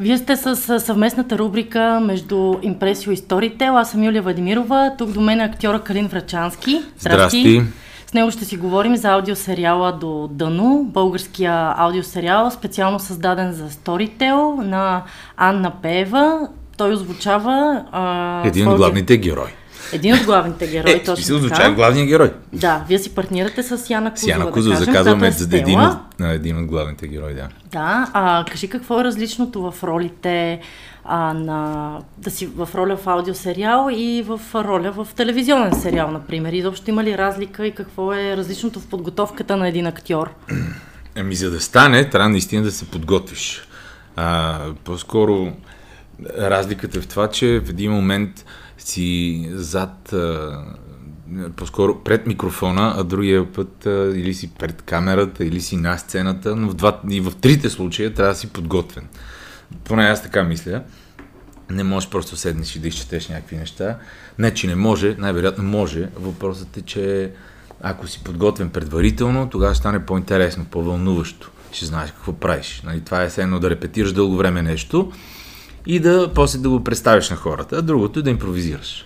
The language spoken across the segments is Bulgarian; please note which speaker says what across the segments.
Speaker 1: Вие сте с съвместната рубрика между Импресио и Storytel. Аз съм Юлия Вадимирова. Тук до мен е актьора Калин Врачански.
Speaker 2: Здрасти. Здрасти.
Speaker 1: С него ще си говорим за аудиосериала До дъно, българския аудиосериал, специално създаден за Storytel на Анна Пеева. Той озвучава...
Speaker 2: А, Един от главните герои.
Speaker 1: Един от главните герои, е, точно
Speaker 2: се озвучава главния герой.
Speaker 1: Да, вие си партнирате с Яна Кузова. С
Speaker 2: Яна Кузова, да заказваме за един, от, един от главните герои, да.
Speaker 1: Да, а кажи какво е различното в ролите а, на, да си в роля в аудиосериал и в роля в телевизионен сериал, например. Изобщо има ли разлика и какво е различното в подготовката на един актьор?
Speaker 2: Ами за да стане, трябва наистина да се подготвиш. А, по-скоро разликата е в това, че в един момент си зад, по-скоро пред микрофона, а другия път или си пред камерата, или си на сцената, но в, два, и в трите случая трябва да си подготвен. Поне аз така мисля. Не можеш просто седнеш и да изчетеш някакви неща. Не, че не може, най-вероятно може. Въпросът е, че ако си подготвен предварително, тогава стане по-интересно, по-вълнуващо. Ще знаеш какво правиш. Нали, това е едно да репетираш дълго време нещо и да после да го представиш на хората, а другото е да импровизираш.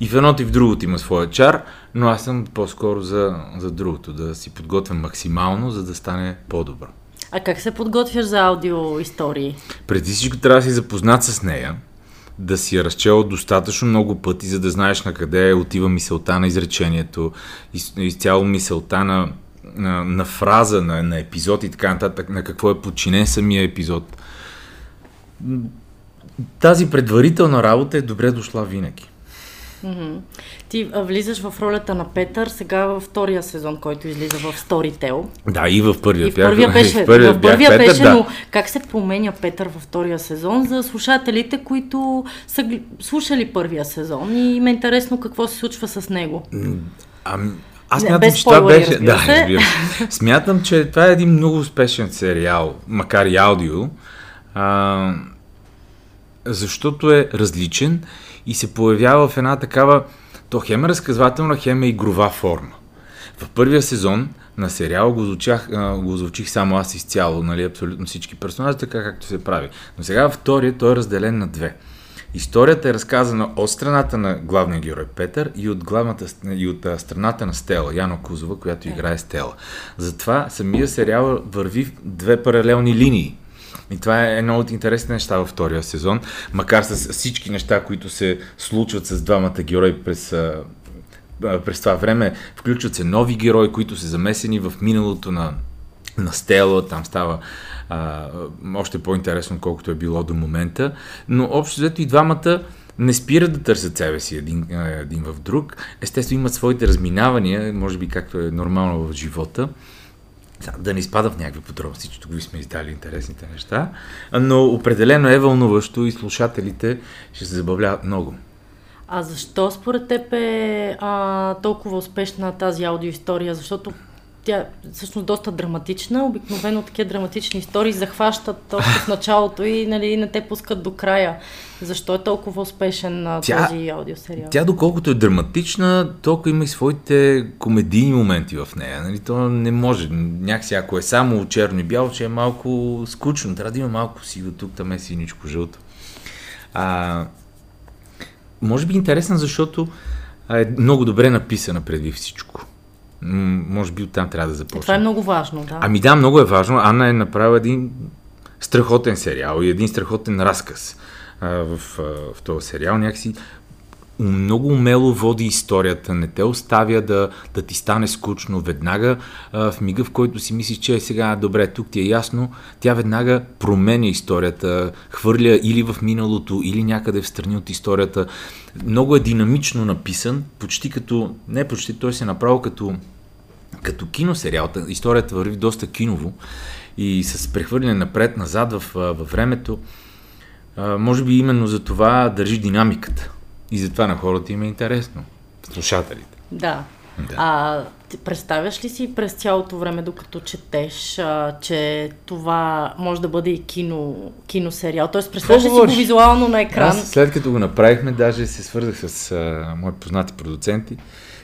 Speaker 2: И в едното и в другото има своя чар, но аз съм по-скоро за, за другото, да си подготвям максимално, за да стане по-добро.
Speaker 1: А как се подготвяш за аудио истории?
Speaker 2: Преди всичко трябва да си запознат с нея, да си я разчел достатъчно много пъти, за да знаеш на къде отива мисълта на изречението, из, изцяло мисълта на, на, на фраза, на, на епизод и така нататък, на какво е подчинен самия епизод. Тази предварителна работа е добре дошла винаги.
Speaker 1: Mm-hmm. Ти а, влизаш в ролята на Петър сега във втория сезон, който излиза в Storytel.
Speaker 2: Да, и в първия. И
Speaker 1: в първия беше, в първия, в първия Петър, беше да. но как се променя Петър във втория сезон за слушателите, които са слушали първия сезон и им е интересно какво се случва с него?
Speaker 2: Ами, аз смятам, че това беше... Да, разбира Смятам, че това е един много успешен сериал, макар и аудио, а, защото е различен и се появява в една такава, то хем е разказвателна, хем е игрова форма. В първия сезон на сериала го, звучах, го звучих само аз изцяло, нали, абсолютно всички персонажи, така както се прави. Но сега втория той е разделен на две. Историята е разказана от страната на главния герой Петър и от, главната, и от страната на Стела, Яно Кузова, която играе Стела. Затова самия сериал върви в две паралелни линии. И това е едно от интересните неща във втория сезон, макар с всички неща, които се случват с двамата герои през през това време включват се нови герои, които са замесени в миналото на, на Стела, там става а, още по-интересно, колкото е било до момента, но общо взето и двамата не спират да търсят себе си един, един в друг. Естествено имат своите разминавания, може би както е нормално в живота, да не изпада в някакви подробности, че тук ви сме издали интересните неща, но определено е вълнуващо и слушателите ще се забавляват много.
Speaker 1: А защо според теб е а, толкова успешна тази аудиоистория? Защото тя е всъщност доста драматична. Обикновено такива драматични истории захващат още в началото и нали, не те пускат до края. Защо е толкова успешен на тя, този аудиосериал?
Speaker 2: Тя, доколкото е драматична, толкова има и своите комедийни моменти в нея. Нали? То не може. Някакси, ако е само черно и бяло, че е малко скучно. Трябва да има малко сиво тук, там е синичко жълто. А, може би интересна, защото е много добре написана преди всичко може би оттам трябва да започнем.
Speaker 1: Това е много важно, да.
Speaker 2: Ами да, много е важно. Анна е направила един страхотен сериал и един страхотен разказ а, в, а, в този сериал. Някакси много умело води историята, не те оставя да, да ти стане скучно веднага. А, в мига, в който си мислиш, че е сега добре, тук ти е ясно, тя веднага променя историята, хвърля или в миналото, или някъде в страни от историята. Много е динамично написан, почти като, не почти, той се е направил като като киносериал, историята върви доста киново и с прехвърляне напред-назад в, във времето, може би именно за това държи динамиката. И затова на хората им е интересно. Слушателите.
Speaker 1: Да. да. А ти представяш ли си през цялото време, докато четеш, а, че това може да бъде и кино, киносериал? Тоест, представяш ли си го визуално на екран?
Speaker 2: Аз след като го направихме, даже се свързах с а, мои познати продуценти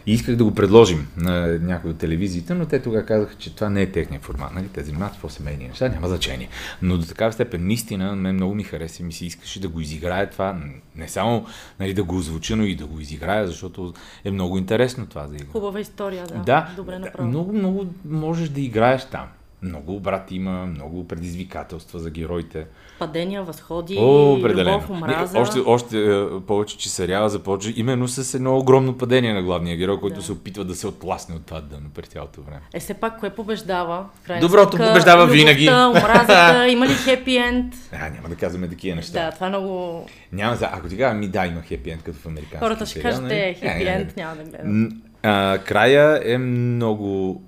Speaker 2: И исках да го предложим на някои от телевизиите, но те тогава казаха, че това не е техния формат. Нали? Те занимават с по-семейни неща, няма значение. Но до такава степен, наистина, мен много ми хареса и ми се искаше да го изиграе това. Не само нали, да го озвуча, но и да го изиграя, защото е много интересно това да игра.
Speaker 1: Хубава история, да.
Speaker 2: Да,
Speaker 1: Добре
Speaker 2: направо. много, много можеш да играеш там. Много обрати има, много предизвикателства за героите.
Speaker 1: Падения, възходи, О, любов, омраза.
Speaker 2: Още, още е, повече, че сериала започва именно с едно огромно падение на главния герой, който да. се опитва да се отласне от това дъно през цялото време.
Speaker 1: Е, все пак, кое побеждава?
Speaker 2: Доброто сметка, побеждава любовта, винаги.
Speaker 1: омразата, има ли хепи енд?
Speaker 2: А, няма да казваме такива неща.
Speaker 1: Да, това е много...
Speaker 2: Няма за... Ако ти кажа, ми да, има хепи енд, като в американски
Speaker 1: Хората ще кажат, нали? хепи енд, няма да гледам.
Speaker 2: А, края е много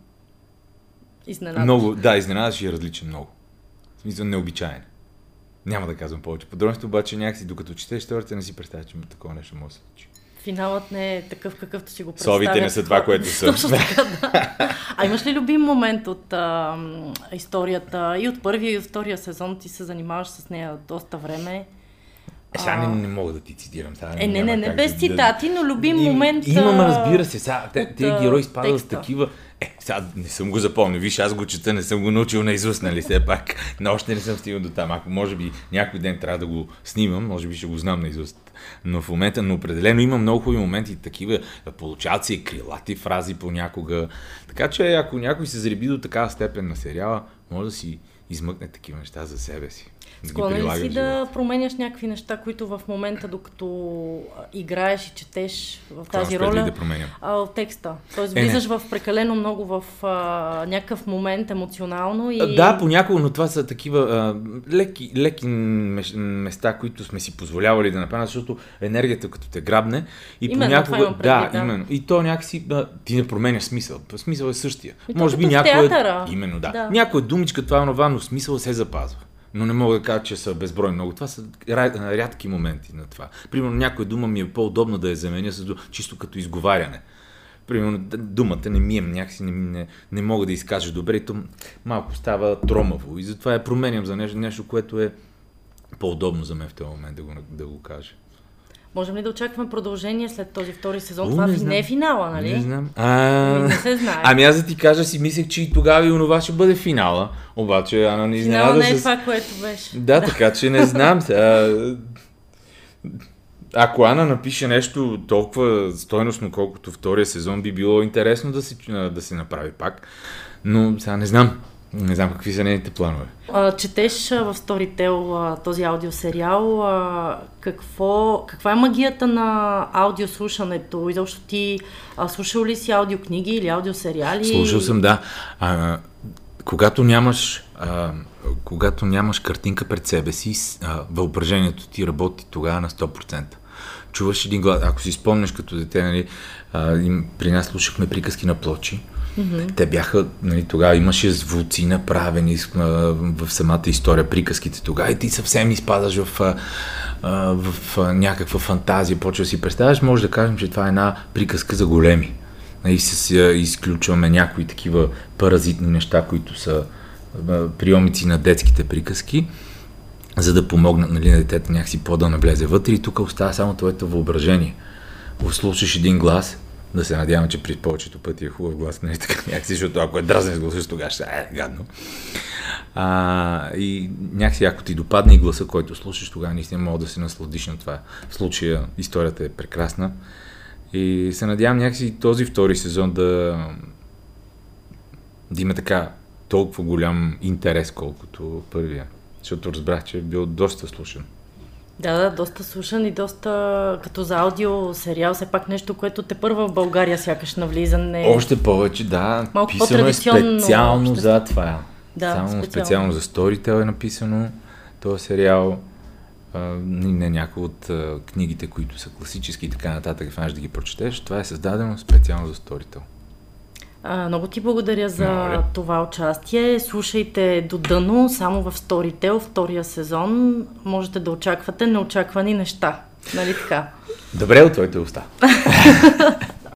Speaker 1: Изненадаш.
Speaker 2: Много, да, изненадаш и е различен много. В смисъл необичайен. Няма да казвам повече подробности, обаче някакси докато четеш историята не си представя, че такова нещо може да се случи.
Speaker 1: Финалът не е такъв, какъвто си го представя.
Speaker 2: Совите не са това, което са.
Speaker 1: Точно така, да. А имаш ли любим момент от а, историята и от първия и от втория сезон? Ти се занимаваш с нея доста време.
Speaker 2: Е, сега не, не мога да ти цитирам. Сега
Speaker 1: е, не, не, не, без да, цитати, но любим им, момент.
Speaker 2: Имам, разбира се, сега, те, те герои спадат с такива е, сега не съм го запомнил. Виж, аз го чета, не съм го научил на изуст, нали? Все пак. Но още не съм стигнал до там. Ако може би някой ден трябва да го снимам, може би ще го знам на изуст. Но в момента, но определено има много хубави моменти, такива получават се крилати фрази понякога. Така че ако някой се зареби до такава степен на сериала, може да си измъкне такива неща за себе си.
Speaker 1: Склонен ли си да променяш някакви неща, които в момента, докато играеш и четеш в тази роля,
Speaker 2: да?
Speaker 1: А, текста? Тоест влизаш е, в прекалено много в а, някакъв момент емоционално и...
Speaker 2: Да, понякога, но това са такива а, леки, леки места, които сме си позволявали да направим, защото енергията като те грабне и
Speaker 1: именно,
Speaker 2: понякога...
Speaker 1: Предвид,
Speaker 2: да,
Speaker 1: да,
Speaker 2: именно. И то някакси а, ти не променяш смисъл. Смисъл е същия.
Speaker 1: И
Speaker 2: Може
Speaker 1: би
Speaker 2: някой...
Speaker 1: Именно,
Speaker 2: да. да. Някоя думичка, това е но смисъл се запазва но не мога да кажа, че са безброй много. Това са рядки моменти на това. Примерно някоя дума ми е по-удобно да я заменя с чисто като изговаряне. Примерно думата не ми е някакси, не, не, не мога да изкажа добре и то малко става тромаво. И затова я променям за нещо, нещо което е по-удобно за мен в този момент да го, да го кажа.
Speaker 1: Можем ли да очакваме продължение след този втори сезон? О, Това не, не е финала, нали?
Speaker 2: Не знам.
Speaker 1: А... Не се знае.
Speaker 2: Ами аз да ти кажа, си мислех, че и тогава и онова ще бъде финала. Обаче Ана не изненада
Speaker 1: Финала не е
Speaker 2: с...
Speaker 1: това, което беше.
Speaker 2: Да, да, така че не знам. Сега... Ако Ана напише нещо толкова стойностно, колкото втория сезон, би било интересно да се, да се направи пак. Но сега не знам. Не знам какви са нейните планове.
Speaker 1: А, четеш в Storytel този аудиосериал. А, какво, каква е магията на аудиослушането? И защо ти а, слушал ли си аудиокниги или аудиосериали?
Speaker 2: Слушал съм, да. А, когато нямаш а, когато нямаш картинка пред себе си, а, въображението ти работи тогава на 100%. Чуваш един глас. Ако си спомняш като дете, нали, а, им, при нас слушахме приказки на плочи Mm-hmm. Те бяха, нали, тогава имаше звуци направени в самата история, приказките тогава и ти съвсем изпадаш в, в, в някаква фантазия, почва да си представяш, може да кажем, че това е една приказка за големи. И нали, се изключваме някои такива паразитни неща, които са приемици на детските приказки, за да помогнат нали, на детето някакси по-да навлезе вътре и тук остава само твоето въображение. Слушаш един глас да се надявам, че при повечето пъти е хубав глас, нали така някакси, защото ако е дразнен с гласа, тогава ще е гадно. А, и някакси, ако ти допадне и гласа, който слушаш, тогава наистина мога да се насладиш на това. В случая историята е прекрасна. И се надявам някакси този втори сезон да, да има така толкова голям интерес, колкото първия. Защото разбрах, че е бил доста слушан.
Speaker 1: Да, да, доста слушан и доста като за аудио сериал, все пак нещо, което те първа в България сякаш навлизане.
Speaker 2: Още повече, да. Малко писано е специално за това. Да, Само специално. специално за Storytel е написано този сериал. А, не някои от а, книгите, които са класически и така нататък, в да ги прочетеш. Това е създадено специално за Storytel.
Speaker 1: А, много ти благодаря за Моля. това участие. Слушайте до дъно, само в Storytel, втория сезон. Можете да очаквате неочаквани неща. Нали така?
Speaker 2: Добре от твоите уста.